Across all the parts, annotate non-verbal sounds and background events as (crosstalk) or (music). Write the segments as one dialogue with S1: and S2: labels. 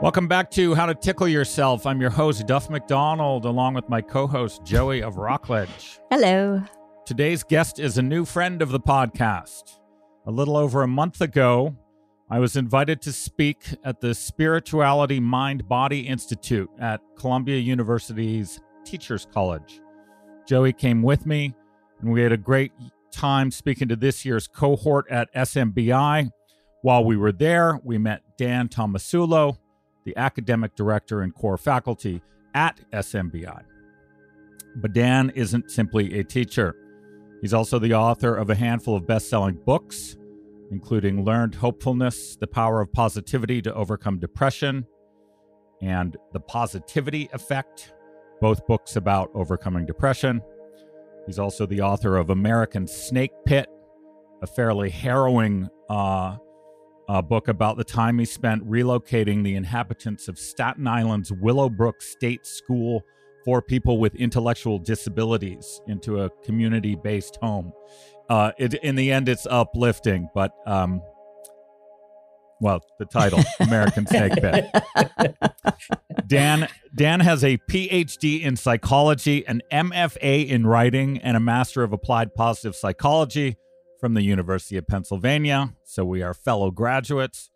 S1: Welcome back to How to Tickle Yourself. I'm your host, Duff McDonald, along with my co host, Joey of Rockledge.
S2: Hello.
S1: Today's guest is a new friend of the podcast. A little over a month ago, I was invited to speak at the Spirituality Mind Body Institute at Columbia University's Teachers College. Joey came with me, and we had a great time speaking to this year's cohort at SMBI. While we were there, we met Dan Tomasulo, the academic director and core faculty at SMBI. But Dan isn't simply a teacher. He's also the author of a handful of best selling books, including Learned Hopefulness The Power of Positivity to Overcome Depression and The Positivity Effect, both books about overcoming depression. He's also the author of American Snake Pit, a fairly harrowing uh, a book about the time he spent relocating the inhabitants of Staten Island's Willowbrook State School for people with intellectual disabilities into a community based home. Uh, it, in the end, it's uplifting, but um, well, the title, (laughs) American Snake Pit. Dan Dan has a PhD in psychology, an MFA in writing, and a Master of Applied Positive Psychology from the University of Pennsylvania, so we are fellow graduates.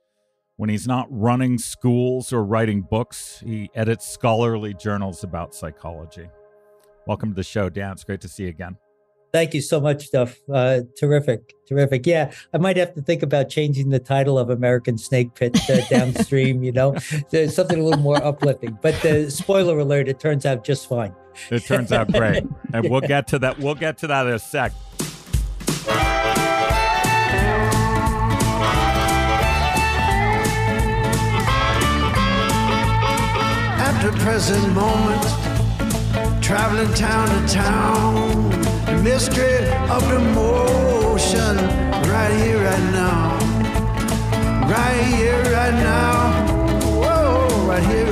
S1: When he's not running schools or writing books, he edits scholarly journals about psychology. Welcome to the show, Dan. It's great to see you again.
S3: Thank you so much, Duff. Uh, terrific, terrific. Yeah, I might have to think about changing the title of American Snake Pit uh, downstream. you know, (laughs) There's something a little more uplifting. But uh, spoiler alert: it turns out just fine.
S1: It turns out great, (laughs) and we'll get to that. We'll get to that in a sec.
S4: The present moment, traveling town to town, the mystery of the motion, right here, right now, right here, right now, whoa, right here,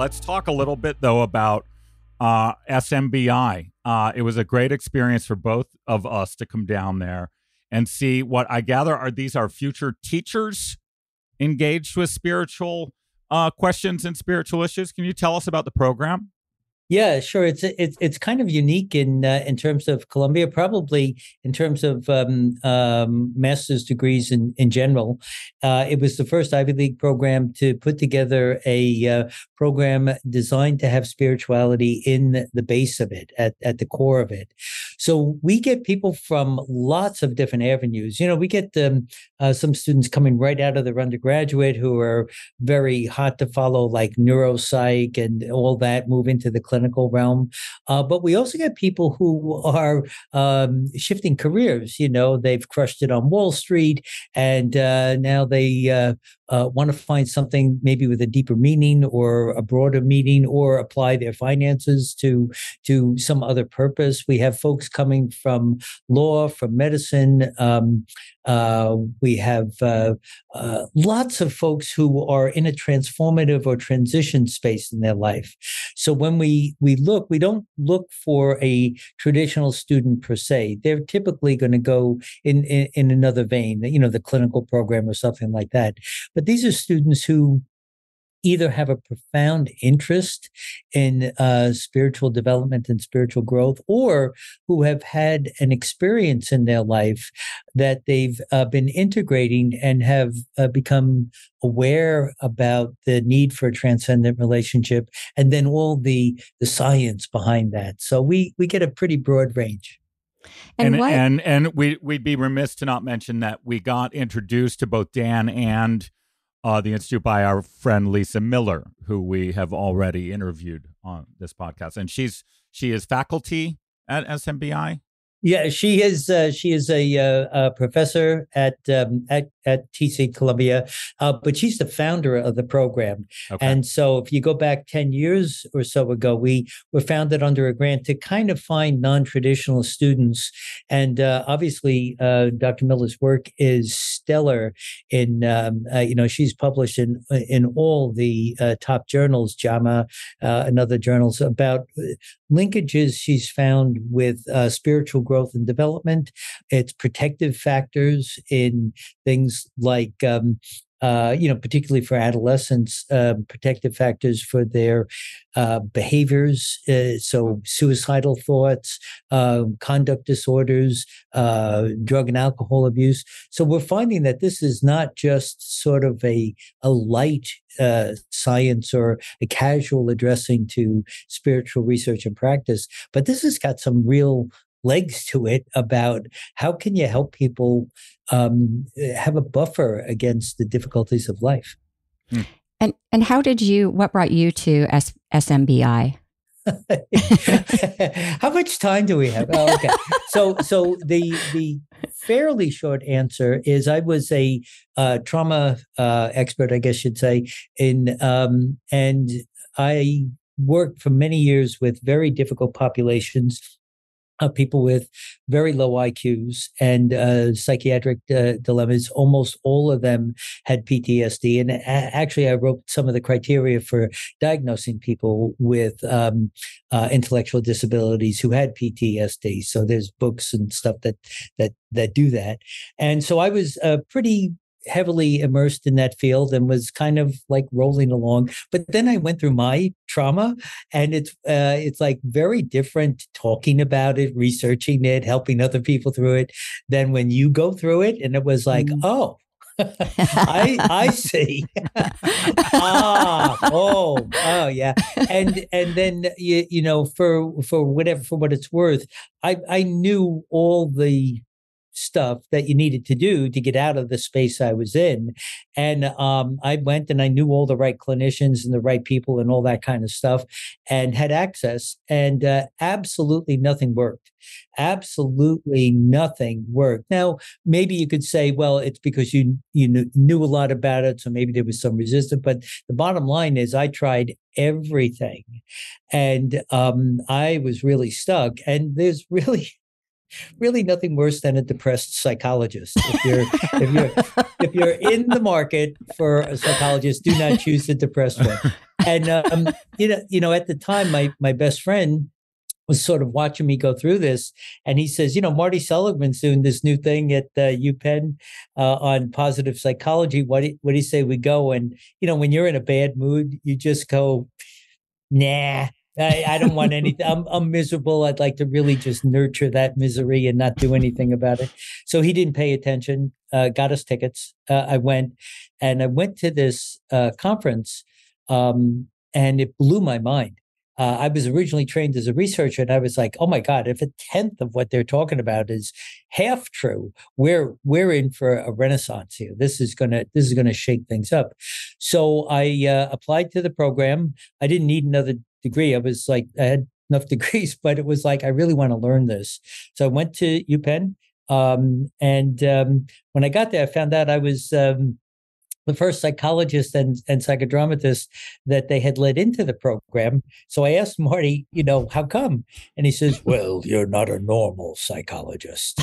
S1: let's talk a little bit though about uh, SMBI. Uh, it was a great experience for both of us to come down there and see what I gather are these are future teachers engaged with spiritual uh, questions and spiritual issues. Can you tell us about the program?
S3: Yeah, sure. It's it's it's kind of unique in uh, in terms of Columbia, probably in terms of um, um, master's degrees in in general. Uh, it was the first Ivy League program to put together a uh, program designed to have spirituality in the base of it, at at the core of it. So we get people from lots of different avenues. You know, we get um, uh, some students coming right out of their undergraduate who are very hot to follow, like neuropsych and all that, move into the clinical realm. Uh, but we also get people who are um, shifting careers. You know, they've crushed it on Wall Street, and uh, now they uh, want to find something maybe with a deeper meaning or a broader meaning, or apply their finances to to some other purpose. We have folks coming from law, from medicine. Um, uh, we have uh, uh, lots of folks who are in a transformative or transition space in their life. So when we we look, we don't look for a traditional student per se. They're typically going to go in, in in another vein, you know, the clinical program or something like that. But these are students who either have a profound interest in uh, spiritual development and spiritual growth, or who have had an experience in their life that they've uh, been integrating and have uh, become aware about the need for a transcendent relationship, and then all the the science behind that. So we we get a pretty broad range.
S1: And and, and, and we we'd be remiss to not mention that we got introduced to both Dan and uh, the Institute by our friend Lisa Miller, who we have already interviewed on this podcast, and she's she is faculty at SMBI.
S3: Yeah, she is. Uh, she is a, uh, a professor at um, at at TC Columbia, uh, but she's the founder of the program. Okay. And so, if you go back ten years or so ago, we were founded under a grant to kind of find non-traditional students. And uh, obviously, uh, Dr. Miller's work is stellar. In um, uh, you know, she's published in in all the uh, top journals, JAMA and other journals about linkages she's found with spiritual growth and development. It's protective factors in things like um, uh, you know, particularly for adolescents, uh, protective factors for their uh, behaviors. Uh, so, suicidal thoughts, um, conduct disorders, uh, drug and alcohol abuse. So, we're finding that this is not just sort of a, a light uh, science or a casual addressing to spiritual research and practice, but this has got some real legs to it about how can you help people um, have a buffer against the difficulties of life.
S2: Hmm. And and how did you? What brought you to S- SMBI? (laughs)
S3: how much time do we have? Oh, okay. So so the the fairly short answer is I was a uh, trauma uh, expert, I guess you'd say, in um, and I worked for many years with very difficult populations uh, people with very low IQs and uh, psychiatric uh, dilemmas. Almost all of them had PTSD. And a- actually, I wrote some of the criteria for diagnosing people with um, uh, intellectual disabilities who had PTSD. So there's books and stuff that that that do that. And so I was uh, pretty heavily immersed in that field and was kind of like rolling along. But then I went through my trauma, and it's uh, it's like very different talking about it, researching it, helping other people through it, than when you go through it. And it was like, mm. oh. (laughs) I I see. (laughs) ah, oh, oh, yeah, and and then you you know for for whatever for what it's worth, I I knew all the stuff that you needed to do to get out of the space I was in. And um, I went and I knew all the right clinicians and the right people and all that kind of stuff and had access. And uh, absolutely nothing worked. Absolutely nothing worked. Now, maybe you could say, well, it's because you you knew, knew a lot about it, so maybe there was some resistance. But the bottom line is, I tried everything, and um, I was really stuck. And there's (laughs) really really nothing worse than a depressed psychologist. If you're if you're if you're in the market for a psychologist, do not choose the depressed one. And um, you know, you know, at the time, my my best friend was sort of watching me go through this, and he says, you know, Marty Seligman's doing this new thing at uh, UPenn uh, on positive psychology. What do, what do you say we go? And you know, when you're in a bad mood, you just go, nah I, I don't want anything. I'm, I'm miserable. I'd like to really just nurture that misery and not do anything about it. So he didn't pay attention. Uh, got us tickets. Uh, I went, and I went to this uh, conference, um, and it blew my mind. Uh, I was originally trained as a researcher, and I was like, "Oh my god! If a tenth of what they're talking about is half true, we're we're in for a renaissance here. This is gonna this is gonna shake things up." So I uh, applied to the program. I didn't need another degree. I was like, I had enough (laughs) degrees, but it was like, I really want to learn this. So I went to UPenn. Um, and um, when I got there, I found out I was um, the first psychologist and, and psychodramatist that they had let into the program. So I asked Marty, you know, how come? And he says, Well, you're not a normal psychologist.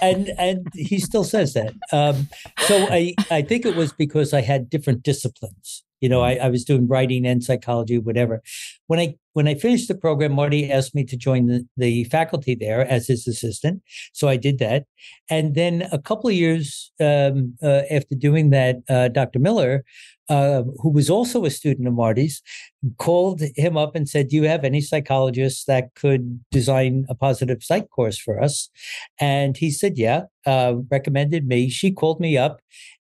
S3: and and he still says that. Um, so I, I think it was because I had different disciplines. You know, I, I was doing writing and psychology, whatever. When I when I finished the program, Marty asked me to join the, the faculty there as his assistant. So I did that. And then a couple of years um, uh, after doing that, uh, Dr. Miller, uh, who was also a student of Marty's, called him up and said, Do you have any psychologists that could design a positive psych course for us? And he said, Yeah, uh, recommended me. She called me up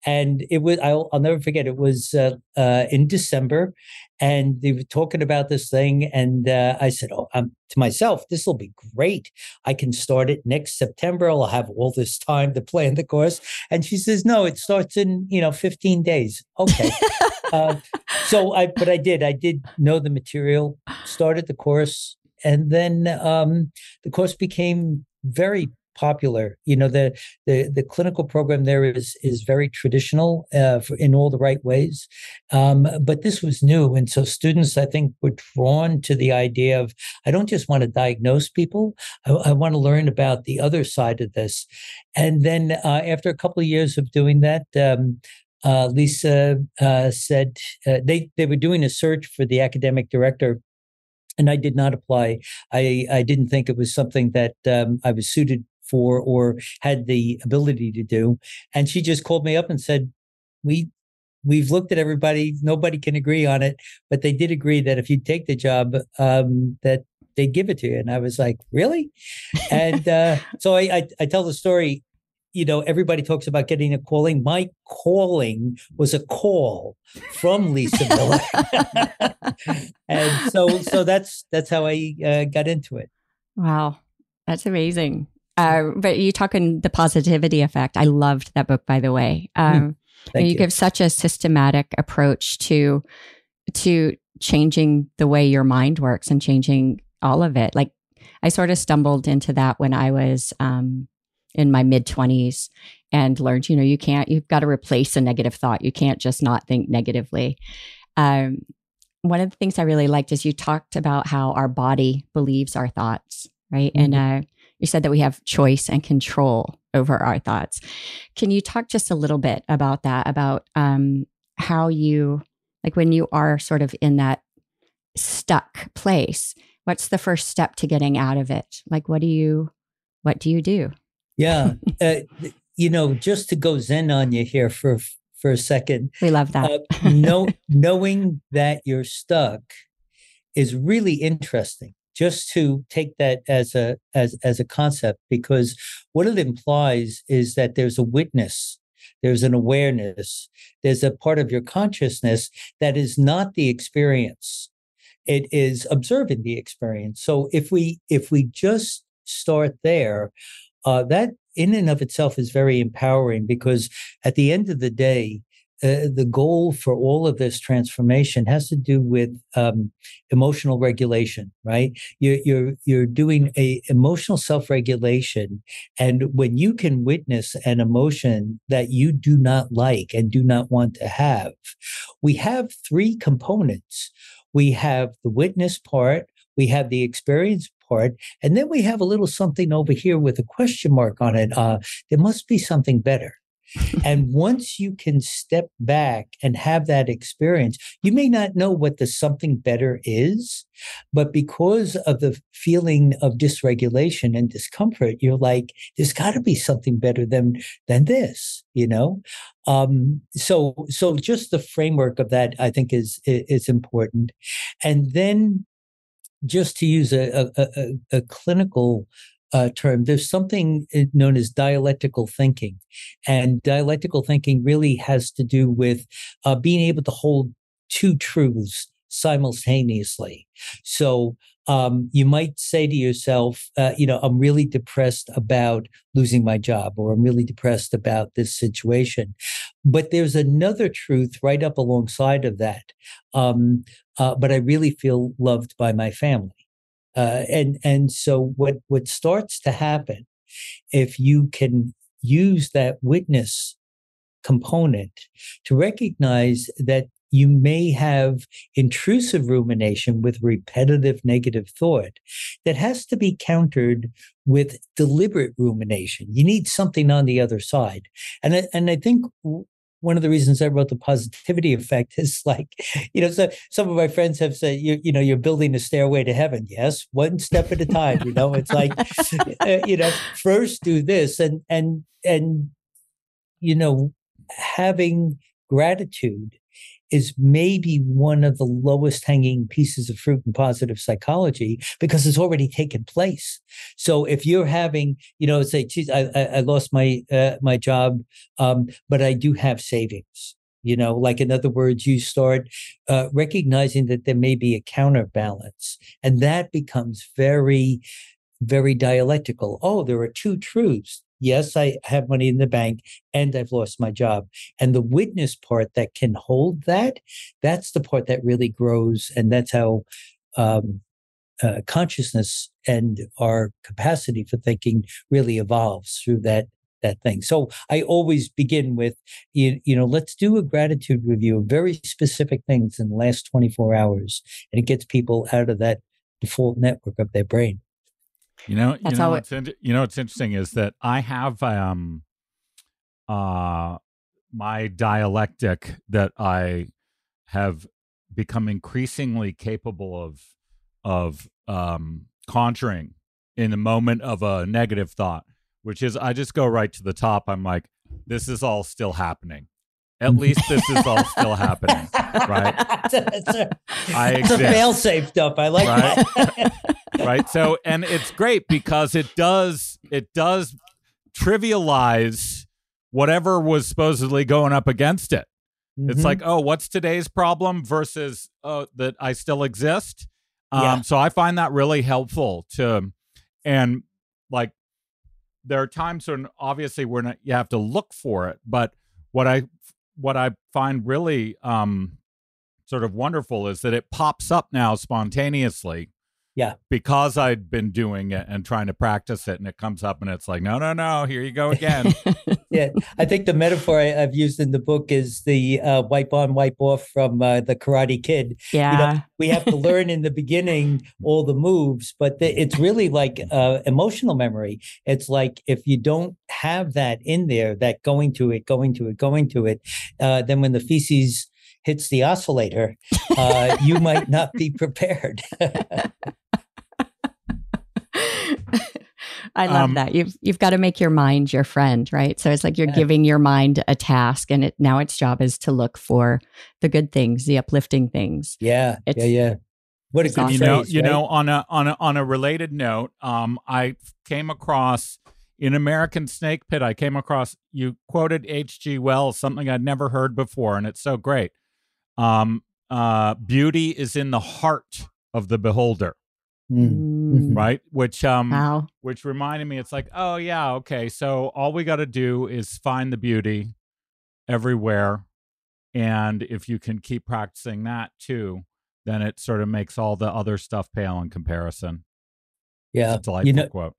S3: and it was I'll, I'll never forget it was uh, uh, in december and they were talking about this thing and uh, i said oh um, to myself this will be great. I can start it next september. I'll have all this time to plan the course. And she says no it starts in you know 15 days. Okay. (laughs) Uh, so i but i did. I did know the material started the course and then um, the course became very popular. You know, the the the clinical program there is is very traditional uh, for, in all the right ways, um, but this was new, and so students I think were drawn to the idea of I don't just want to diagnose people, I, I want to learn about the other side of this, and then uh, after a couple of years of doing that. Um, uh, Lisa uh, said uh, they they were doing a search for the academic director and I did not apply. I, I didn't think it was something that um, I was suited for or had the ability to do. And she just called me up and said, "We we've looked at everybody. Nobody can agree on it, but they did agree that if you take the job, um, that they give it to you." And I was like, "Really?" (laughs) and uh, so I, I I tell the story you know, everybody talks about getting a calling. My calling was a call from Lisa Miller, (laughs) and so so that's that's how I uh, got into it.
S2: Wow, that's amazing. Uh, but you talk in the positivity effect. I loved that book, by the way. Hmm. Um, you, you give such a systematic approach to to changing the way your mind works and changing all of it. Like I sort of stumbled into that when I was um, in my mid 20s and learned, you know, you can't, you've got to replace a negative thought. You can't just not think negatively. Um, one of the things I really liked is you talked about how our body believes our thoughts, right? Mm-hmm. And uh, you said that we have choice and control over our thoughts. Can you talk just a little bit about that, about um, how you, like when you are sort of in that stuck place, what's the first step to getting out of it? Like, what do you, what do you do?
S3: Yeah. uh, you know, just to go zen on you here for for a second.
S2: We love that.
S3: uh, (laughs) know, knowing that you're stuck is really interesting. Just to take that as a as as a concept, because what it implies is that there's a witness, there's an awareness, there's a part of your consciousness that is not the experience. It is observing the experience. So if we if we just start there, uh, that in and of itself is very empowering because at the end of the day, uh, the goal for all of this transformation has to do with um, emotional regulation, right? You're you're you're doing a emotional self-regulation, and when you can witness an emotion that you do not like and do not want to have, we have three components. We have the witness part, we have the experience part. And then we have a little something over here with a question mark on it. Uh, there must be something better. (laughs) and once you can step back and have that experience, you may not know what the something better is, but because of the feeling of dysregulation and discomfort, you're like, there's got to be something better than than this, you know. Um, so so just the framework of that, I think, is is important, and then just to use a, a, a, a clinical uh, term, there's something eh, known as dialectical thinking. And dialectical thinking really has to do with uh, being able to hold two truths simultaneously. So um, you might say to yourself, uh, you know, I'm really depressed about losing my job, or I'm really depressed about this situation. But there's another truth right up alongside of that. Um, uh, but I really feel loved by my family. Uh, and and so what what starts to happen if you can use that witness component to recognize that you may have intrusive rumination with repetitive negative thought that has to be countered with deliberate rumination. You need something on the other side. And I, and I think one of the reasons I wrote the positivity effect is like, (laughs) you know, so some of my friends have said, you, you know, you're building a stairway to heaven. Yes, one step at a time. You know, it's like, (laughs) uh, you know, first do this, and and and you know, having gratitude is maybe one of the lowest hanging pieces of fruit in positive psychology because it's already taken place. So if you're having, you know, say, geez, I, I lost my uh, my job, um, but I do have savings. You know, like in other words, you start uh, recognizing that there may be a counterbalance, and that becomes very, very dialectical. Oh, there are two truths yes, I have money in the bank and I've lost my job. And the witness part that can hold that, that's the part that really grows. And that's how um, uh, consciousness and our capacity for thinking really evolves through that that thing. So I always begin with you, you know, let's do a gratitude review of very specific things in the last 24 hours. And it gets people out of that default network of their brain.
S1: You know, That's you know, what's in, you know what's interesting is that I have um uh my dialectic that I have become increasingly capable of of um conjuring in the moment of a negative thought which is I just go right to the top. I'm like, this is all still happening. At least this is all still happening, right? (laughs)
S3: it's a, it's a fail safe dump. I like right? that. (laughs) (laughs)
S1: right. So, and it's great because it does it does trivialize whatever was supposedly going up against it. Mm-hmm. It's like, oh, what's today's problem versus oh, that I still exist. Um, yeah. So I find that really helpful to, and like there are times when obviously we're not you have to look for it but what i what i find really um sort of wonderful is that it pops up now spontaneously
S3: yeah.
S1: Because I'd been doing it and trying to practice it, and it comes up and it's like, no, no, no, here you go again. (laughs)
S3: yeah. I think the metaphor I, have used in the book is the uh, wipe on, wipe off from uh, the Karate Kid.
S2: Yeah. You know,
S3: we have to (laughs) learn in the beginning all the moves, but the, it's really like uh, emotional memory. It's like if you don't have that in there, that going to it, going to it, going to it, uh, then when the feces hits the oscillator, uh, you might not be prepared. (laughs) (laughs)
S2: I love um, that. You've you've got to make your mind your friend, right? So it's like you're yeah. giving your mind a task, and it now its job is to look for the good things, the uplifting things.
S3: Yeah, it's, yeah, yeah. What a good
S1: you know. You
S3: right?
S1: know, on a on a on a related note, um, I came across in American Snake Pit. I came across you quoted H.G. Wells, something I'd never heard before, and it's so great. Um, uh, beauty is in the heart of the beholder. Mm. Right, which um, wow. which reminded me, it's like, oh yeah, okay. So all we got to do is find the beauty everywhere, and if you can keep practicing that too, then it sort of makes all the other stuff pale in comparison.
S3: Yeah,
S1: it's a delightful you know, quote.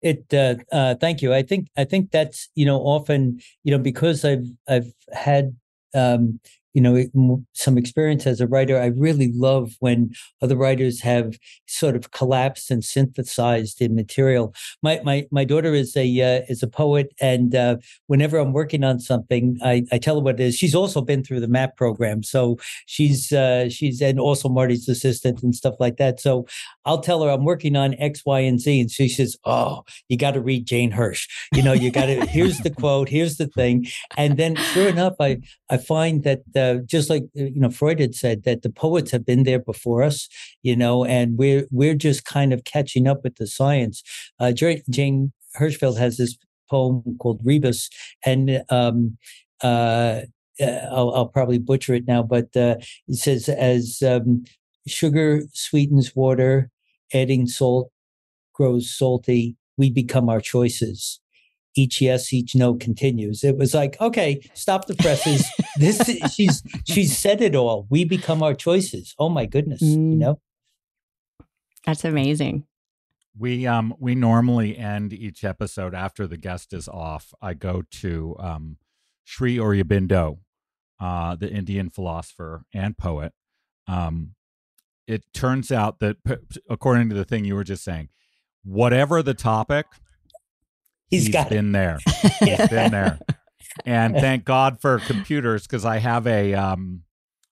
S3: It. Uh, uh, thank you. I think. I think that's you know often you know because I've I've had um, you know some experience as a writer. I really love when other writers have sort of collapsed and synthesized in material. My my, my daughter is a uh, is a poet and uh, whenever i'm working on something I, I tell her what it is. She's also been through the MAPP program so she's uh, she's and also marty's assistant and stuff like that. So i'll tell her i'm working on x y and z and she says oh you got to read jane hirsch. You know you got to here's the quote here's the thing. And then sure enough i i find that uh, just like uh, you know Freud had said that the poets have been there before us, you know, and we're we're just kind of catching up with the science. Uh, Jane Hirshfield has this poem called Rebus, and um, uh, uh, I'll, I'll, probably butcher it now, but uh, it says as um, sugar sweetens water, adding salt grows salty, we become our choices each yes, each no continues. It was like, okay, stop the presses. (laughs) this she's she's said it all. We become our choices. Oh my goodness, mm. you know.
S2: That's amazing.
S1: We um we normally end each episode after the guest is off. I go to um Sri Aurobindo, uh, the Indian philosopher and poet. Um, it turns out that, according to the thing you were just saying, whatever the topic,
S3: he's, he's got
S1: been
S3: it.
S1: there. (laughs) He's been there. And (laughs) thank God for computers because I have a um,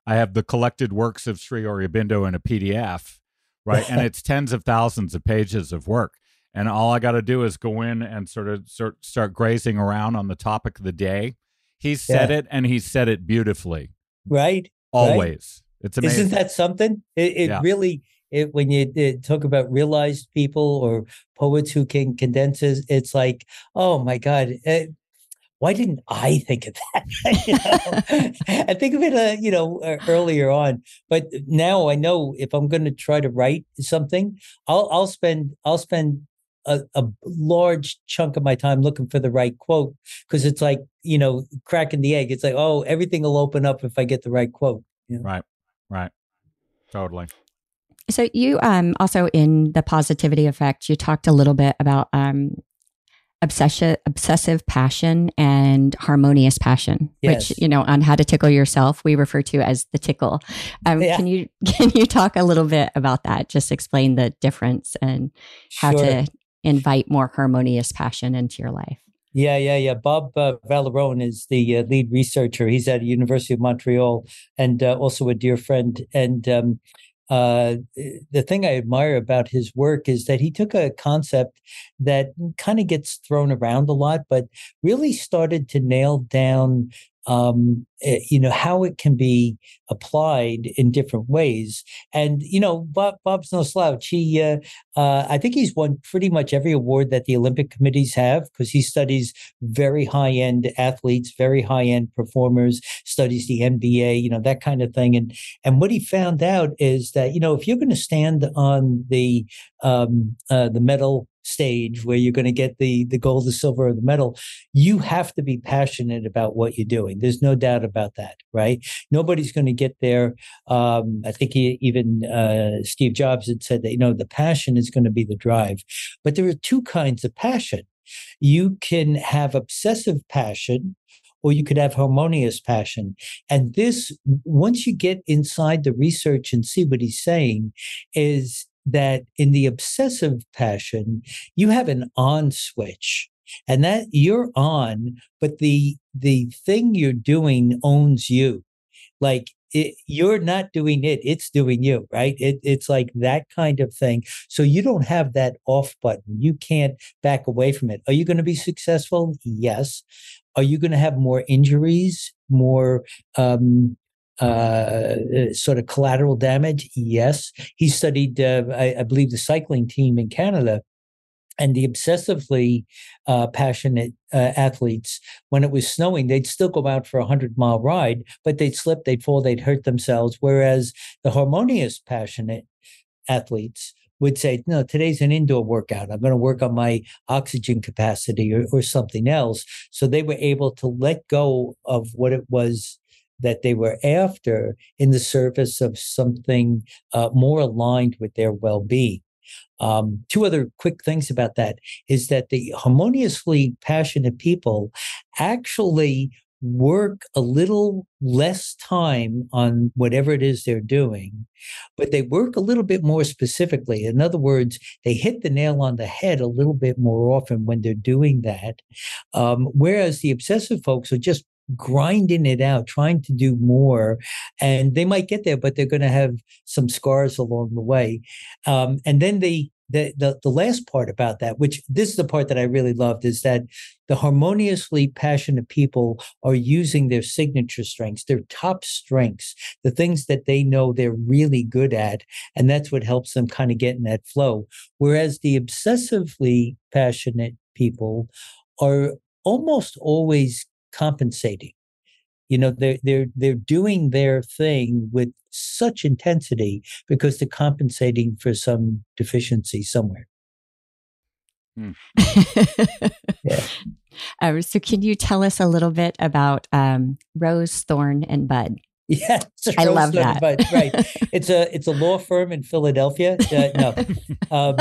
S1: I have the collected works of Sri Aurobindo in a PDF, right? and it's tens of thousands of pages of work. And all I got to do is go in and sort of start, start grazing around on the topic of the day. He said yeah. it and he said it beautifully.
S3: Right.
S1: Always. Right? It's amazing.
S3: Isn't that something? It, it yeah. really it, when you it, talk about realized people or poets who can condense it, it's like, oh my God, it, eh, why didn't I think of (laughs) that? (laughs) I think of it, uh, you know, uh, earlier on. But now I know if I'm going to try to write something, I'll I'll spend I'll spend a, a large chunk of my time looking for the right quote because it's like you know cracking the egg. It's like oh, everything will open up if I get the right quote.
S1: You know? Right, right, totally.
S2: So you um, also in the positivity effect, you talked a little bit about um, obsession, obsessive passion and harmonious passion, yes. which you know on how to tickle yourself we refer to as the tickle. Um, yeah. Can you (laughs) can you talk a little bit about that? Just explain the difference and how sure. to invite more harmonious passion into your life.
S3: Yeah, yeah, yeah. Bob uh, Vallerand is the uh, lead researcher. He's at the University of Montreal and uh, also a dear friend. And um, uh, the thing I admire about his work is that he took a concept that kind of gets thrown around a lot, but really started to nail down um, eh, you know how it can be applied in different ways. And you know, Bob, Bob's no slouch. He, uh, uh, I think he's won pretty much every award that the Olympic committees have because he studies very high end athletes, very high end performers, studies the NBA, you know that kind of thing. And and what he found out is that you know if you're going to stand on the um, uh, the medal stage where you're going to get the the gold, the silver, or the medal, you have to be passionate about what you're doing. There's no doubt about that, right? Nobody's going to get there. Um, I think he, even uh, Steve Jobs had said that you know the passion is going to be the drive, but there are two kinds of passion. You can have obsessive passion, or you could have harmonious passion. And this, once you get inside the research and see what he's saying, is that in the obsessive passion, you have an on switch and that you're on, but the the thing you're doing owns you. Like it, you're not doing it; it's doing you, right? It, it's like that kind of thing. So you don't have that off button. You can't back away from it. Are you going to be successful? Yes. Are you going to have more injuries, more um, uh, sort of collateral damage? Yes. He studied, uh, I, I, believe, the cycling team in Canada. And the obsessively uh, passionate uh, athletes, when it was snowing, they'd still go out for a 100 mile ride, but they'd slip, they'd fall, they'd hurt themselves. Whereas the harmonious, passionate athletes, would say, no, today's an indoor workout. I'm going to work on my oxygen capacity or, or, something else. So they were able to let go of what it was that they were after in the service of something uh, more aligned with their well-being. Um, two other quick things about that is that the harmoniously passionate people actually work a little less time on whatever it is they're doing, but they work a little bit more specifically. In other words, they hit the nail on the head a little bit more often when they're doing that. Um, whereas the obsessive folks are just grinding it out, trying to do more. And they might get there, but they're going to have some scars along the way. Um, and then the, the, the the last part about that, which this is the part that I really loved, is that the harmoniously passionate people are using their signature strengths, their top strengths, the things that they know they're really good at, and that's what helps them kind of get in that flow. Whereas the obsessively passionate people are almost always compensating. You know, they're they're they're doing their thing with such intensity because they're compensating for some deficiency somewhere.
S2: Hmm. (laughs) yeah. Um, so, can you tell us a little bit about um, Rose, Thorn, and Bud?
S3: Yeah, (laughs)
S2: I love that.
S3: Bud, right, (laughs) it's a it's a law firm in Philadelphia. Uh, no, um,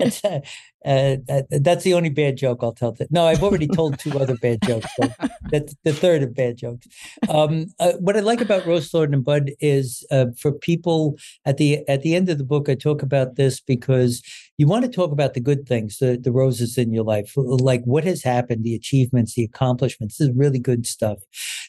S3: uh, (laughs) uh, that's the only bad joke I'll tell. no, I've already told two other bad jokes. That's the third of bad jokes. Um, uh, what I like about Rose Thorn and Bud is uh, for people at the at the end of the book, I talk about this because you want to talk about the good things, the, the roses in your life, like what has happened, the achievements, the accomplishments. This is really good stuff.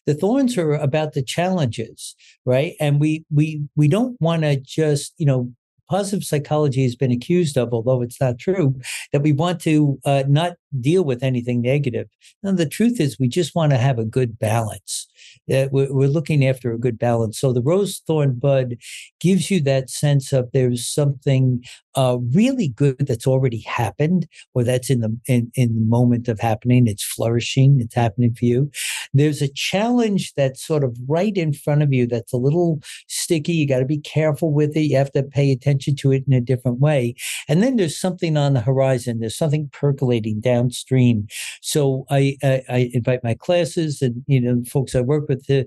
S3: The thorns are about the challenges, right? And we we we don't want to just you know positive psychology has been accused of, although it's not true, that we want to uh, not deal with anything negative. And the truth is, we just want to have a good balance. That we're, looking after a good balance. So the rose thorn bud gives you that sense of there's something uh, really good that's already happened, or that's in the in, in the moment of happening. It's flourishing. It's happening for you. There's a challenge that's sort of right in front of you. That's a little sticky. You got to be careful with it. You have to pay attention to it in a different way. And then there's something on the horizon. There's something percolating downstream. So I I, I invite my classes and you know folks I work with to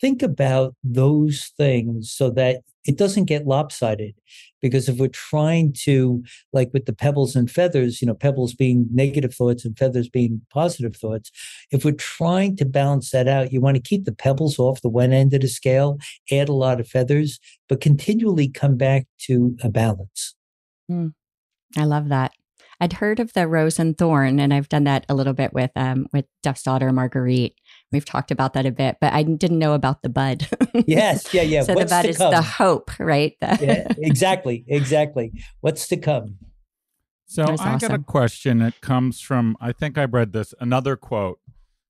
S3: think about those things so that it doesn't get lopsided. Because if we're trying to like with the pebbles and feathers you know pebbles being negative thoughts and feathers being positive thoughts if we're trying to balance that out you want to keep the pebbles off the one end of the scale add a lot of feathers but continually come back to a balance.
S2: Mm, i love that I'd heard of the rose and thorn, and I've done that a little bit with um, with Duff's daughter Marguerite. We've talked about that a bit, but I didn't know about the bud.
S3: yes, (laughs) yeah, yeah.
S2: so What's the bud is come? the hope, right? The
S3: yeah, exactly, exactly. What's to come?
S1: So I awesome. got a question. It comes from I think I read this another quote.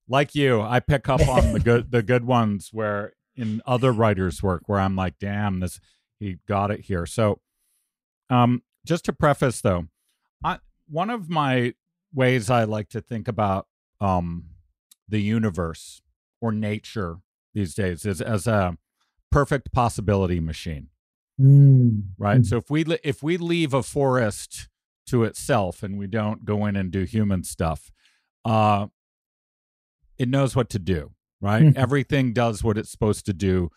S1: Like you, I pick up on the good the good ones where in other writers' work where I'm like, damn, this he got it here. So, um, just to preface though, I one of my ways I like to think about um, the universe or nature these days is as a perfect possibility machine. Mm. Right. Mm. So if we if we leave a forest to itself and we don't go in and do human stuff, uh, it knows what to do. Right. Mm. (laughs) Everything does what it's supposed to do.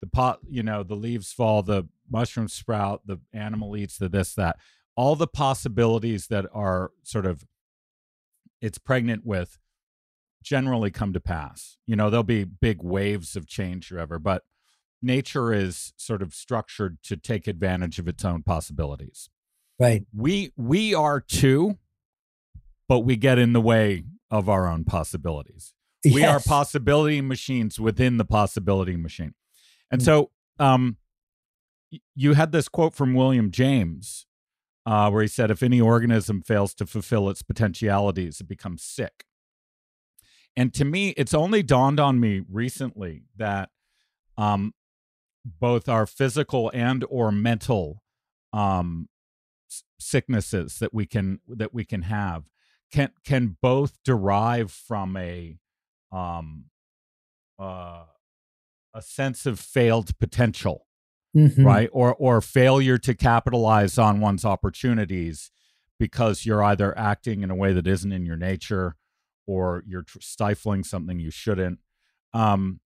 S1: The pot, you know, the leaves fall, the mushrooms sprout, the animal eats the this that all the possibilities that are sort of it's pregnant with generally come to pass. You know, there'll be big waves of change or ever, but nature is sort of structured to take advantage of its own possibilities.
S3: Right.
S1: We we are too, but we get in the way of our own possibilities. Yes. We are possibility machines within the possibility machine. And mm-hmm. so um you had this quote from William James uh, where he said, if any organism fails to fulfill its potentialities, it becomes sick. And to me, it's only dawned on me recently that um, both our physical and or mental um, sicknesses that we can that we can have can can both derive from a um, uh, a sense of failed potential mm-hmm. right? Or or failure to capitalize on one's opportunities because you're either acting in a way that isn't in your nature or you're tr- stifling something you shouldn't. Um,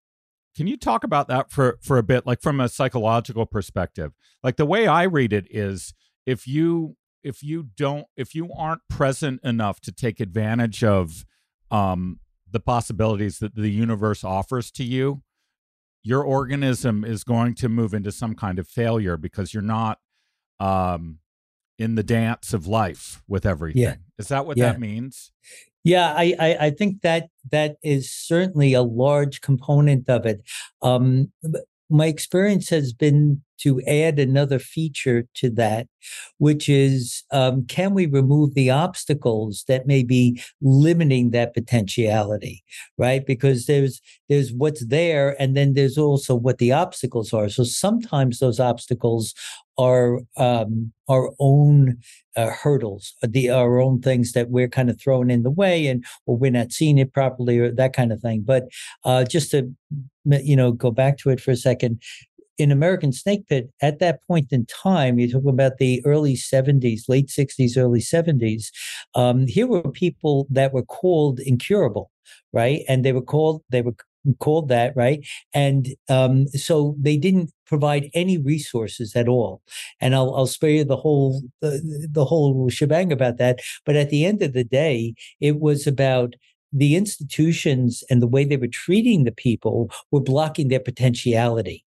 S1: can you talk about that for for a bit, like from a psychological perspective? Like the way I read it is, if you if you don't if you aren't present enough to take advantage of um, the possibilities that the universe offers to you your organism is going to move into some kind of failure because you're not um, in the dance of life with everything. Yeah. Is that what yeah. that means?
S3: Yeah, I, I, I think that that is certainly a large component of it. Um, my experience has been to add another feature to that, which is um, can we remove the obstacles that may be limiting that potentiality, right? Because there's there's what's there, and then there's also what the obstacles are. So sometimes those obstacles are um, our own uh, hurdles, uh, the our own things that we're kind of throwing in the way, and or we're not seeing it properly, or that kind of thing. But uh, just to you know go back to it for a second, in American Snake Pit, at that point in time, you talk about the early 70s, late 60s, early 70s, um, here were people that were called incurable, right? And they were called, they were called that, right? And um, so they didn't provide any resources at all. And I'll, I'll spare you the whole the, the whole shebang about that. But at the end of the day, it was about the institutions and the way they were treating the people were blocking their potentiality.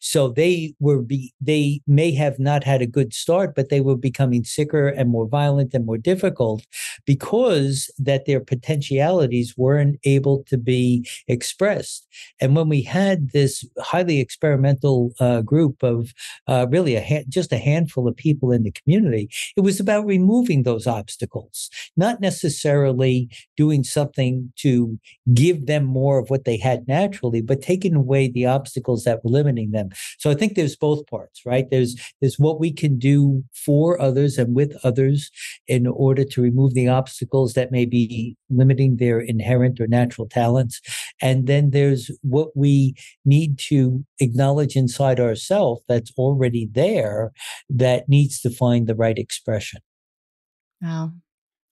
S3: So they were be they may have not had a good start, but they were becoming sicker and more violent and more difficult because that their potentialities weren't able to be expressed. And when we had this highly experimental uh, group of uh, really a ha- just a handful of people in the community, it was about removing those obstacles, not necessarily doing something to give them more of what they had naturally, but taking away the obstacles that were limiting them. So I think there's both parts, right? There's there's what we can do for others and with others in order to remove the obstacles that may be limiting their inherent or natural talents. And then there's what we need to acknowledge inside ourselves that's already there that needs to find the right expression.
S2: Wow.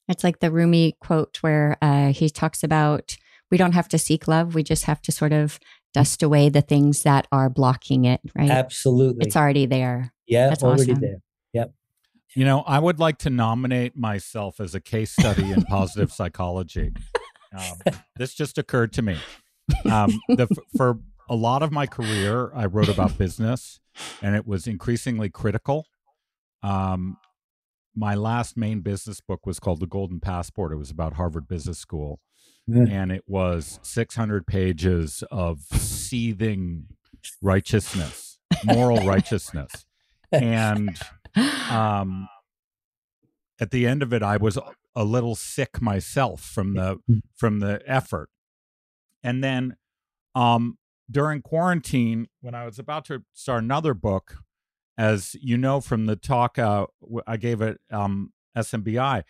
S2: It's like the Rumi quote where uh, he talks about we don't have to seek love. We just have to sort of dust away the things that are blocking it, right?
S3: Absolutely.
S2: It's already there.
S3: Yeah,
S2: That's
S3: already
S2: awesome.
S3: there. Yep.
S1: You know, I would like to nominate myself as a case study in positive psychology. Um, this just occurred to me. Um, the, for a lot of my career, I wrote about business, and it was increasingly critical. Um, my last main business book was called The Golden Passport. It was about Harvard Business School, And it was 600 pages of seething righteousness, moral righteousness, and um, at the end of it, I was a little sick myself from the from the effort. And then um, during quarantine, when I was about to start another book, as you know from the talk uh, I gave at um, SMBI,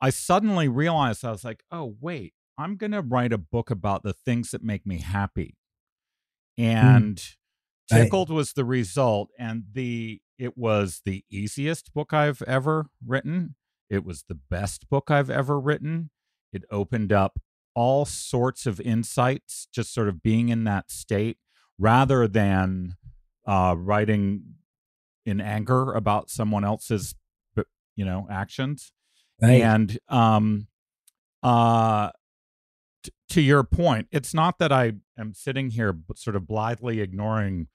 S1: I suddenly realized I was like, oh wait, I'm gonna write a book about the things that make me happy, and
S3: Right.
S1: tickled was the result, and the it was the easiest book I've ever written. It was the best book I've ever written. It opened up all sorts of insights, just sort of being in that state, rather than uh, writing in anger about someone else's, you know, actions.
S3: Right.
S1: And um, uh, t- to your point, it's not that I am sitting here sort of blithely ignoring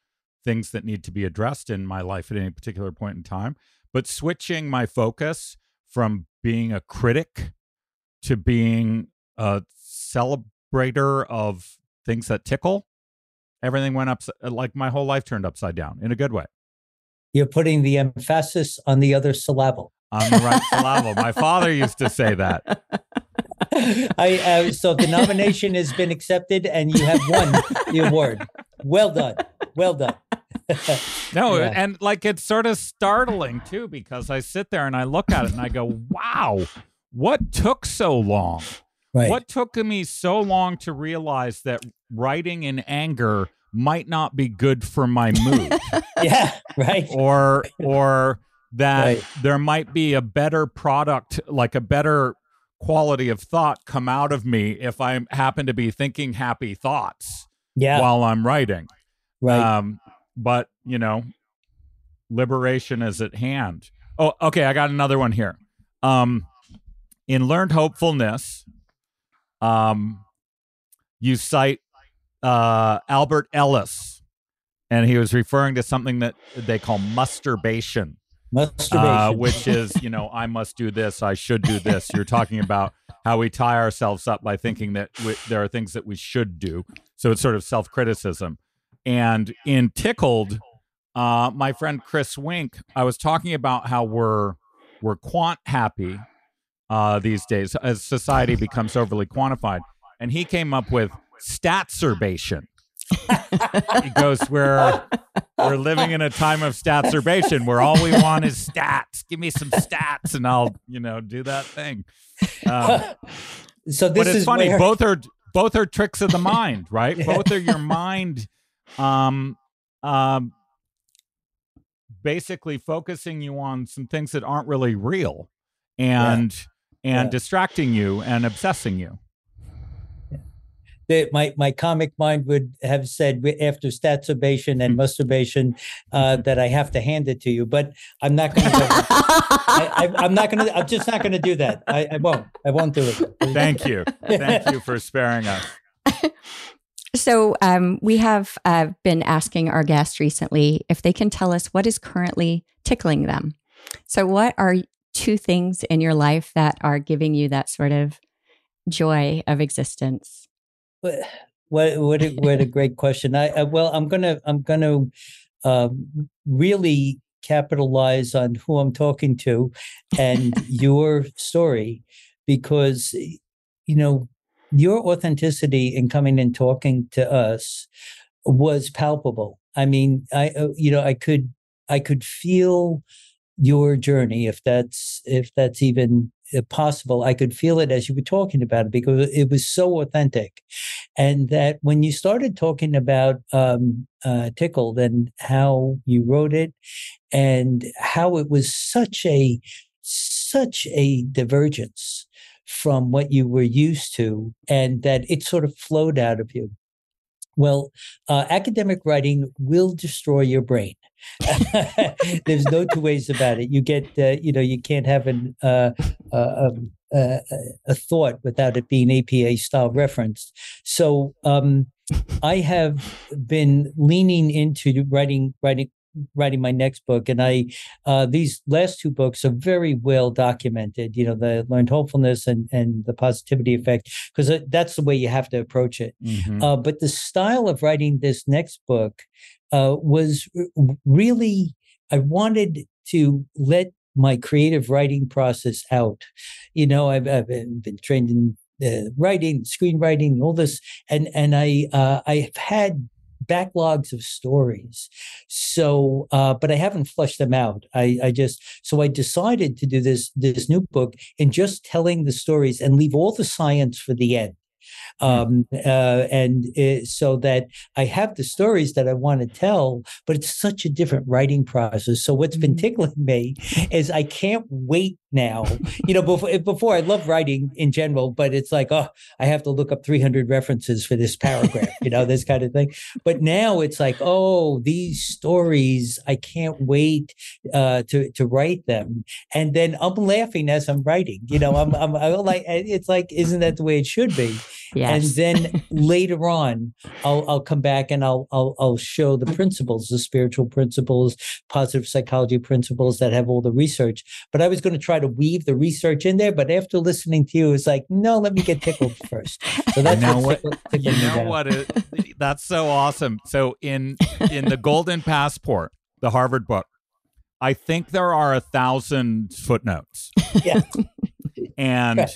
S1: things that need to be addressed in my life at any particular point in time, but switching my focus from being a critic to being a celebrator of things that tickle. Everything went up, uh, like my whole life turned upside down in a good way.
S3: You're putting the emphasis on the other syllable.
S1: On the right syllable. My father used to say that. (laughs)
S3: I uh, so the nomination has been accepted, and you have won the award. Well done. Well done.
S1: No,
S3: Yeah.
S1: and like it's sort of startling too because I sit there and I look at it and I go, "Wow, what took so long?
S3: Right.
S1: What took me so long to realize that writing in anger might not be good for my mood (laughs)
S3: Yeah. Right.
S1: or or that
S3: Right.
S1: there might be a better product like a better quality of thought come out of me if I happen to be thinking happy thoughts
S3: Yeah.
S1: while I'm writing.
S3: right.
S1: Um, but you know, liberation is at hand. Oh, okay. I got another one here. Um, in learned hopefulness, um, you cite uh, Albert Ellis, and he was referring to something that they call musturbation,
S3: Musturbation.
S1: Uh, which is, you know, I must do this, I should do this. You're talking about how we tie ourselves up by thinking that we, there are things that we should do. So it's sort of self criticism. And in Tickled, uh, my friend Chris Wink, I was talking about how we're we're quant happy uh, these days as society becomes overly quantified, and he came up with statsurbation. He goes, "We're we're living in a time of statsurbation where all we want is stats. Give me some stats, and I'll you know do that thing." Um, (laughs)
S3: so this is
S1: funny
S3: where-
S1: both are both are tricks of the mind right (laughs) both are your mind um um basically focusing you on some things that aren't really real and and
S3: Yeah.
S1: distracting you and obsessing you
S3: that my, my comic mind would have said after statsurbation
S1: Hmm.
S3: and musturbation uh, that I have to hand it to you, but I'm not going to. (laughs) I, I, I'm not going to. I'm just not going to do that. I, I won't. I won't do it.
S1: thank you thank you for sparing us (laughs)
S2: So um, we have uh, been asking our guests recently if they can tell us what is currently tickling them. So, what are two things in your life that are giving you that sort of joy of existence?
S3: What what what a, what a (laughs) great question. I, I well, I'm gonna I'm gonna um, really capitalize on who I'm talking to and (laughs) your story because you know your authenticity in coming and talking to us was palpable. I mean, I uh, you know I could I could feel your journey if that's if that's even uh, possible i could feel it as you were talking about it because it was so authentic. And that when you started talking about um, uh, tickled and how you wrote it and how it was such a such a divergence from what you were used to and that it sort of flowed out of you Well, uh, academic writing will destroy your brain. (laughs) There's no two ways about it. You get, uh, you know, you can't have an uh, uh um, uh, a thought without it being APA style referenced. So um, I have been leaning into writing writing writing my next book and i uh, these last two books are very well documented you know the learned hopefulness and and the positivity effect because that's the way you have to approach it mm-hmm. uh, but the style of writing this next book uh, was really i wanted to let my creative writing process out you know i've, I've been trained in uh, writing, screenwriting, all this, and and I uh, I've had backlogs of stories. So, uh, but I haven't flushed them out. I, I just so I decided to do this this new book and just telling the stories and leave all the science for the end. Hmm. um, uh, and it, so that I have the stories that I want to tell, but it's such a different writing process. So what's been mm-hmm. tickling me is I can't wait now. You know, before before I love writing in general, but it's like, oh, I have to look up 300 references for this paragraph, you know, this kind of thing. But now it's like, oh, these stories, I can't wait uh, to to write them, and then I'm laughing as I'm writing. You know, I'm I'm, I'm like, it's like, isn't that the way it should be? Yes. And then (laughs) later on, I'll I'll come back and I'll I'll I'll show the principles, the spiritual principles, positive psychology principles that have all the research. But I was going to try to weave the research in there, but after listening to you, it's like, no, let me get tickled (laughs) first. So that's
S1: you know what, tickled, tickled you know what it, that's so awesome. So in in the Golden Passport, the Harvard book, I think there are a thousand footnotes. (laughs)
S3: Yeah.
S1: and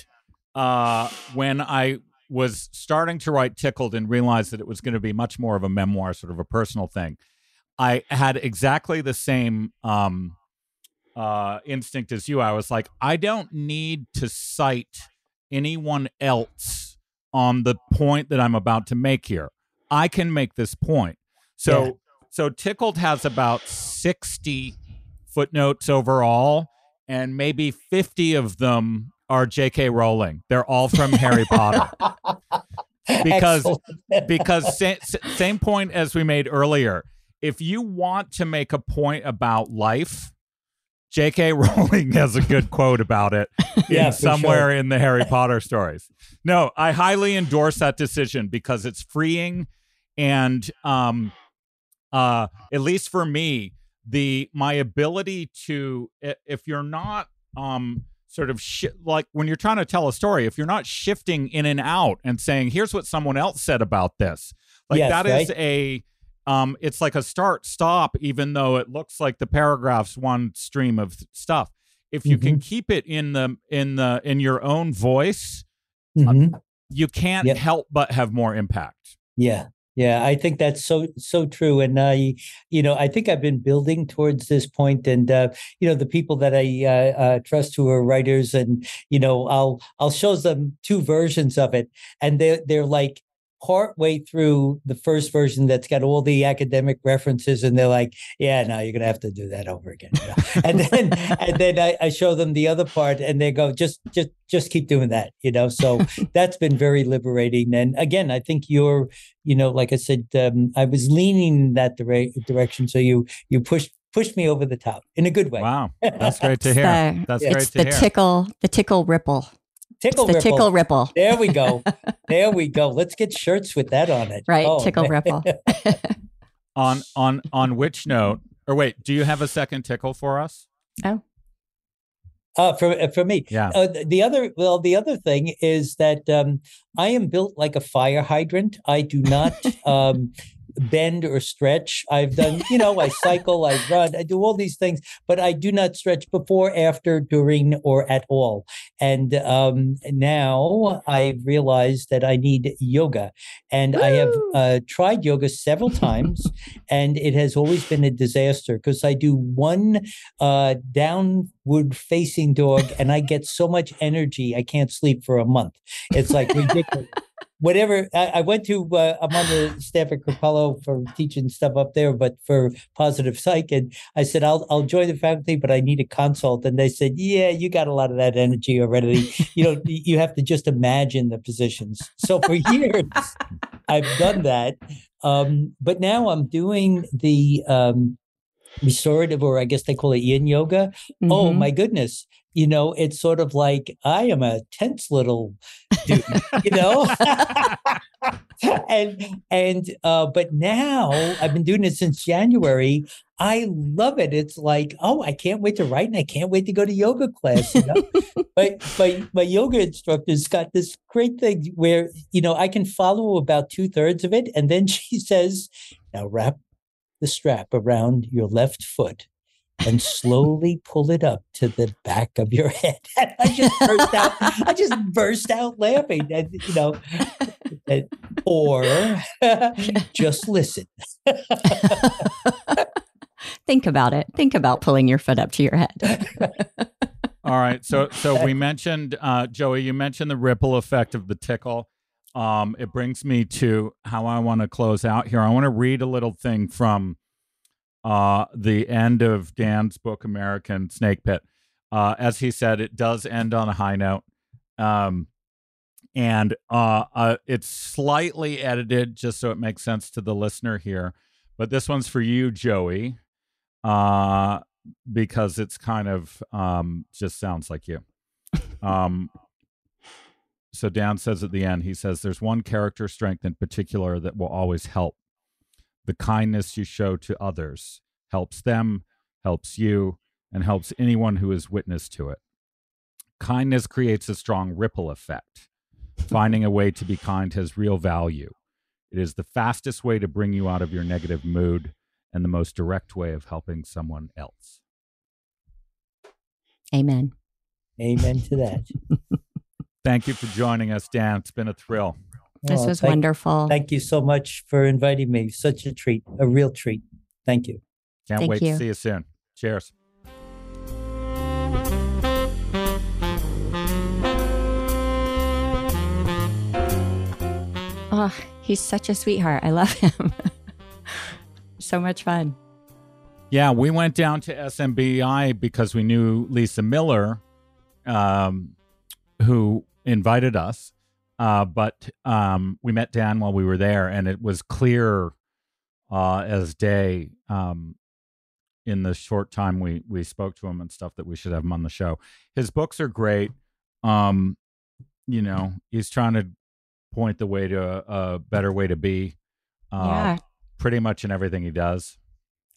S1: uh, when I was starting to write Tickled and realized that it was going to be much more of a memoir, sort of a personal thing, I had exactly the same um, uh, instinct as you. I was like, I don't need to cite anyone else on the point that I'm about to make here. I can make this point. So, yeah. so Tickled has about 60 footnotes overall, and maybe 50 of them are J.K. Rowling. They're all from Harry Potter. (laughs) because because sa- same point as we made earlier. If you want to make a point about life, J.K. (laughs) Rowling has a good quote about it (laughs) yeah, somewhere sure. in the Harry Potter stories. No, I highly endorse that decision because it's freeing and um uh at least for me the my ability to if you're not um sort of sh- like when you're trying to tell a story, if you're not shifting in and out and saying, "Here's what someone else said about this," like yes, that right? is a um, it's like a start stop, even though it looks like the paragraphs one stream of stuff. If you mm-hmm. can keep it in the in the in your own voice, uh, mm-hmm. you can't yep. help but have more impact.
S3: Yeah, yeah, I think that's so so true, and I, you know, I think I've been building towards this point, and uh, you know, the people that I uh, uh, trust who are writers, and you know, I'll I'll show them two versions of it, and they they're like, part way through the first version that's got all the academic references and they're like yeah no you're gonna have to do that over again you know? (laughs) and then and then I, I, show them the other part and they go just just just keep doing that you know? So (laughs) that's been very liberating. And again i think you're you know like i said um, i was leaning in that dire- direction. So you you pushed pushed me over the top in a good way.
S1: Wow. (laughs) That's great to hear. The, that's great to
S2: the hear. tickle the tickle ripple
S3: Tickle
S2: the
S3: ripple.
S2: tickle ripple.
S3: There we go. (laughs) there we go. Let's get shirts with that on it.
S2: Right, oh, tickle man. ripple. (laughs)
S1: on on on which note? Or wait, do you have a second tickle for us?
S2: Oh.
S3: Uh, for uh, for me,
S1: yeah.
S3: Uh, the other well, the other thing is that um, I am built like a fire hydrant. I do not (laughs) um, bend or stretch. I've done, you know, I (laughs) cycle, I run, I do all these things, but I do not stretch before, after, during, or at all. And um, now I realize that I need yoga. And Woo! I have uh, tried yoga several times, and it has always been a disaster because I do one uh, downward facing dog and I get so much energy, I can't sleep for a month. It's like (laughs) ridiculous. Whatever. I, I went to. Uh, I'm on the staff at Kripalu for teaching stuff up there, but for positive psych, and I said I'll I'll join the faculty, but I need a consult. And they said, Yeah, you got a lot of that energy already. you know, (laughs) you have to just imagine the positions. So for (laughs) years, I've done that. Um, but now I'm doing the um, restorative, or I guess they call it yin yoga. Oh, mm-hmm. Oh my goodness. You know, it's sort of like I am a tense little dude, you know? (laughs) and and uh, but now I've been doing it since January. I love it. It's like, oh, I can't wait to write and I can't wait to go to yoga class. You know? (laughs) but but my yoga instructor's got this great thing where, you know, I can follow about two-thirds of it. And then (laughs) she says, now wrap the strap around your left foot and slowly pull it up to the back of your (laughs) head. And I just burst out. I just burst out laughing. And you know, and, or (laughs) just listen.
S2: Think about it. Think about pulling your foot up to your head.
S1: All right. So so (laughs) we mentioned uh, Joey. You mentioned the ripple effect of the tickle um, it brings me to how I want to close out here. I want to read a little thing from uh, the end of Dan's book, American Snake Pit. Uh, as he said, it does end on a high note. Um, and uh, uh, it's slightly edited just so it makes sense to the listener here. But this one's for you, Joey, uh, because it's kind of um, just sounds like you. Um, so Dan says at the end, he says, There's one character strength in particular that will always help. The kindness you show to others helps them, helps you, and helps anyone who is witness to it. Kindness creates a strong ripple effect. Finding a way to be kind has real value. It is the fastest way to bring you out of your negative mood and the most direct way of helping someone else.
S2: Amen.
S3: Amen to that. (laughs) (laughs)
S1: Thank you for joining us, Dan. It's been a thrill.
S2: This oh, was thank, wonderful.
S3: Thank you so much for inviting me. Such a treat, a real treat. Thank you.
S1: Can't thank wait you. to see you soon. Cheers.
S2: Oh, he's such a sweetheart. I love him. (laughs) so much fun.
S1: Yeah, we went down to SMBI because we knew Lisa Miller, um, who invited us. Uh, but um, we met Dan while we were there, and it was clear uh, as day um, in the short time we we spoke to him and stuff that we should have him on the show. His books are great. Um, you know, he's trying to point the way to a, a better way to be. Uh, yeah. Pretty much in everything he does.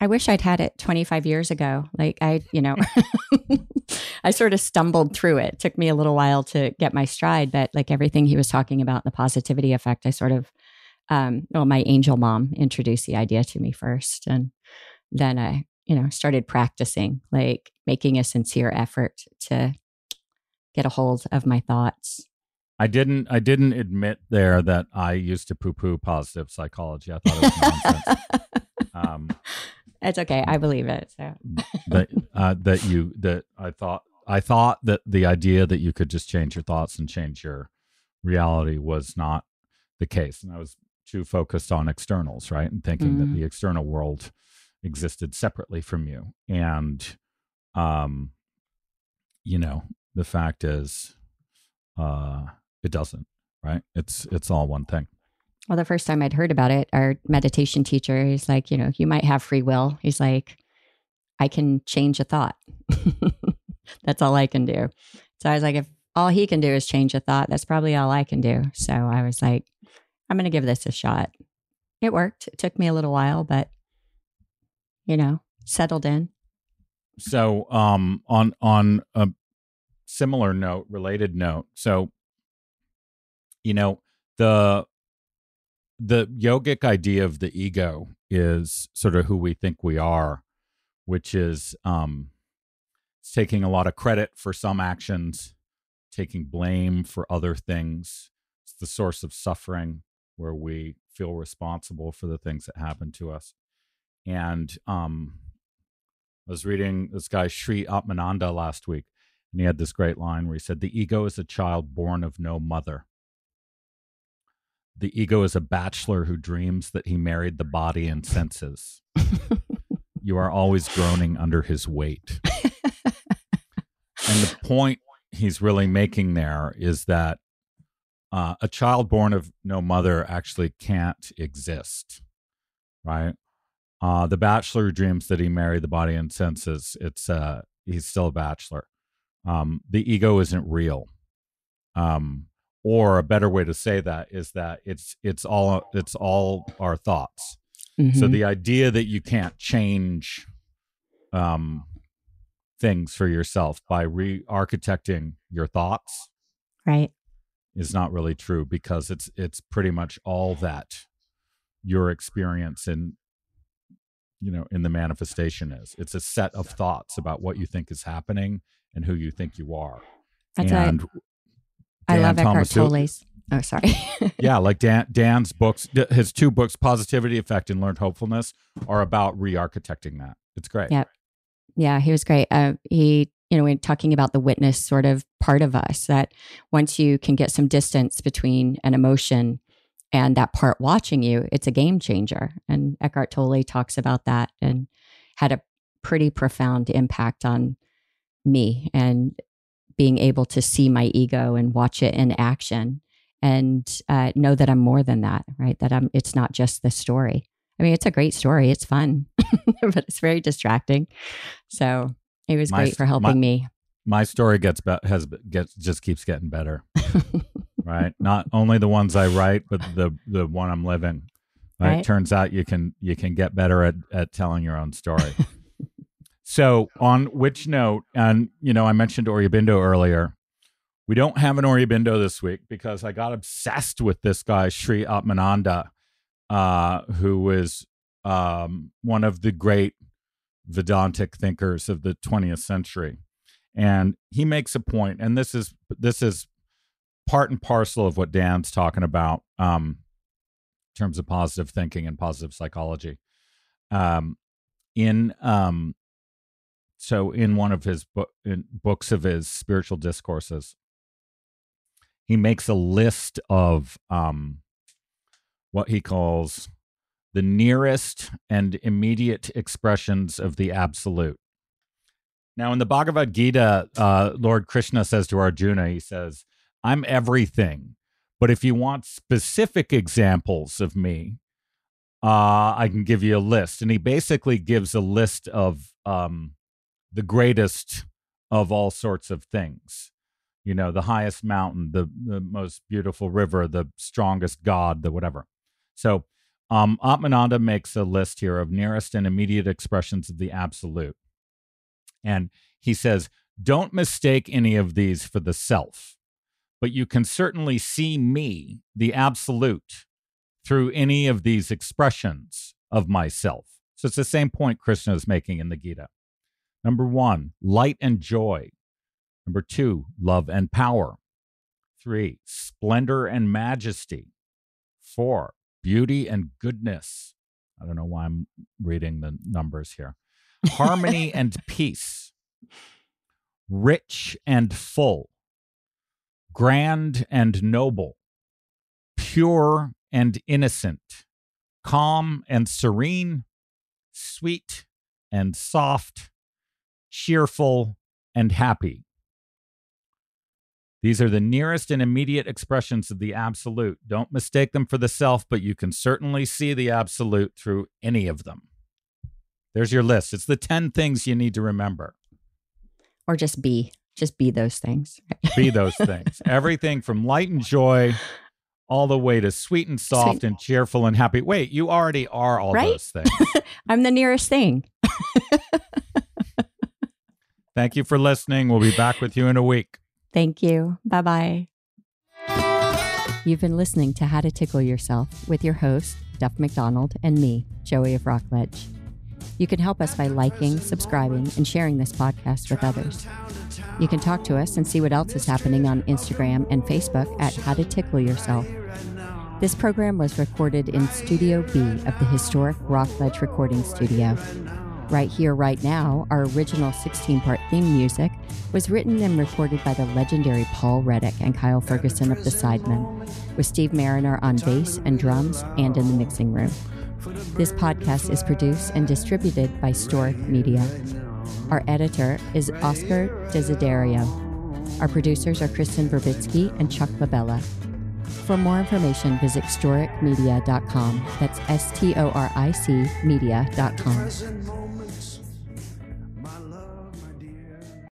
S2: I wish I'd had it 25 years ago. Like I, you know, (laughs) I sort of stumbled through it. it. Took me a little while to get my stride, but like everything he was talking about, the positivity effect, I sort of, um, well, my angel mom introduced the idea to me first, and then I, you know, started practicing, like making a sincere effort to get a hold of my thoughts.
S1: I didn't. I didn't admit there that I used to poo-poo positive psychology. I thought it was nonsense. (laughs)
S2: um, it's okay. I believe it. So
S1: that (laughs) uh, that you that I thought I thought that the idea that you could just change your thoughts and change your reality was not the case, and I was too focused on externals, right, and thinking mm. that the external world existed separately from you, and um, you know, the fact is, uh, it doesn't, right? It's it's all one thing.
S2: Well, the first time I'd heard about it, our meditation teacher, he's like, you know, you might have free will. He's like, I can change a thought. (laughs) that's all I can do. So I was like, if all he can do is change a thought, that's probably all I can do. So I was like, I'm going to give this a shot. It worked. It took me a little while, but you know, settled in.
S1: So, um, on on a similar note, related note, so you know the the yogic idea of the ego is sort of who we think we are, which is um, taking a lot of credit for some actions, taking blame for other things. It's the source of suffering where we feel responsible for the things that happen to us. And um, I was reading this guy, Sri Atmananda, last week, and he had this great line where he said, The ego is a child born of no mother. The ego is a bachelor who dreams that he married the body and senses. (laughs) you are always groaning under his weight. and the point he's really making there is that uh, a child born of no mother actually can't exist, right? Uh, the bachelor dreams that he married the body and senses. It's uh, he's still a bachelor. Um, the ego isn't real. Um, or a better way to say that is that it's it's all it's all our thoughts. Mm-hmm. So the idea that you can't change um, things for yourself by re-architecting your thoughts,
S2: right,
S1: is not really true because it's it's pretty much all that your experience in you know in the manifestation is. It's a set of thoughts about what you think is happening and who you think you are.
S2: That's and right. I love Eckhart Tolle's. Oh, sorry. (laughs)
S1: yeah, like Dan, Dan's books, his two books, Positivity Effect and Learned Hopefulness, are about re-architecting that. It's great.
S2: Yeah, yeah, he was great. Uh, he, you know, when talking about the witness sort of part of us, that once you can get some distance between an emotion and that part watching you, it's a game changer. And Eckhart Tolle talks about that and had a pretty profound impact on me and being able to see my ego and watch it in action and uh, know that I'm more than that, right? That I'm, it's not just the story. I mean, it's a great story. It's fun, (laughs) but it's very distracting. So it was my, great for helping
S1: my,
S2: me.
S1: My story gets be- has gets just keeps getting better. (laughs) right? Not only the ones I write, but the the one I'm living. Right? right? Turns out you can you can get better at at telling your own story. (laughs) So, on which note, and you know, I mentioned Aurobindo earlier. We don't have an Aurobindo this week because I got obsessed with this guy, Sri Atmananda, uh, who is um, one of the great Vedantic thinkers of the 20th century. And he makes a point, and this is this is part and parcel of what Dan's talking about um, in terms of positive thinking and positive psychology. Um, in um, so in one of his book, books of his spiritual discourses he makes a list of um, what he calls the nearest and immediate expressions of the absolute. Now in the bhagavad gita uh, lord krishna says to arjuna he says i'm everything but if you want specific examples of me uh, i can give you a list. And he basically gives a list of um, the greatest of all sorts of things. You know, the highest mountain, the, the most beautiful river, the strongest god, the whatever. So, um, Atmananda makes a list here of nearest and immediate expressions of the absolute. And he says, don't mistake any of these for the self, but you can certainly see me, the absolute, through any of these expressions of myself. So it's the same point Krishna is making in the Gita. Number one, light and joy. Number two, love and power. Three, splendor and majesty. Four, beauty and goodness. I don't know why I'm reading the numbers here. Harmony (laughs) and peace. Rich and full. Grand and noble. Pure and innocent. Calm and serene. Sweet and soft cheerful, and happy. These are the nearest and immediate expressions of the absolute. Don't mistake them for the self, but you can certainly see the absolute through any of them. There's your list. It's the 10 things you need to remember.
S2: Or just be, just be those things.
S1: be (laughs) those things. Everything from light and joy all the way to sweet and soft sweet. and cheerful and happy. Wait, you already are all right? those things. (laughs)
S2: I'm the nearest thing. (laughs)
S1: Thank you for listening. We'll be back with you in a week.
S2: Thank you. Bye bye. You've been listening to How to Tickle Yourself with your host, Duff McDonald, and me, Joey of Rockledge. You can help us by liking, subscribing, and sharing this podcast with others. You can talk to us and see what else is happening on Instagram and Facebook at How to Tickle Yourself. This program was recorded in Studio B of the historic Rockledge Recording Studio. Right Here, Right Now, our original 16 part theme music, was written and recorded by the legendary Paul Reddick and Kyle Ferguson of the Sidemen, with Steve Marriner on bass and drums and in the mixing room. This podcast is produced and distributed by Storic Media. Our editor is Oscar Desiderio. Our producers are Kristen Verbitsky and Chuck Labella. For more information, visit storicmedia.com. That's S T O R I C media.com.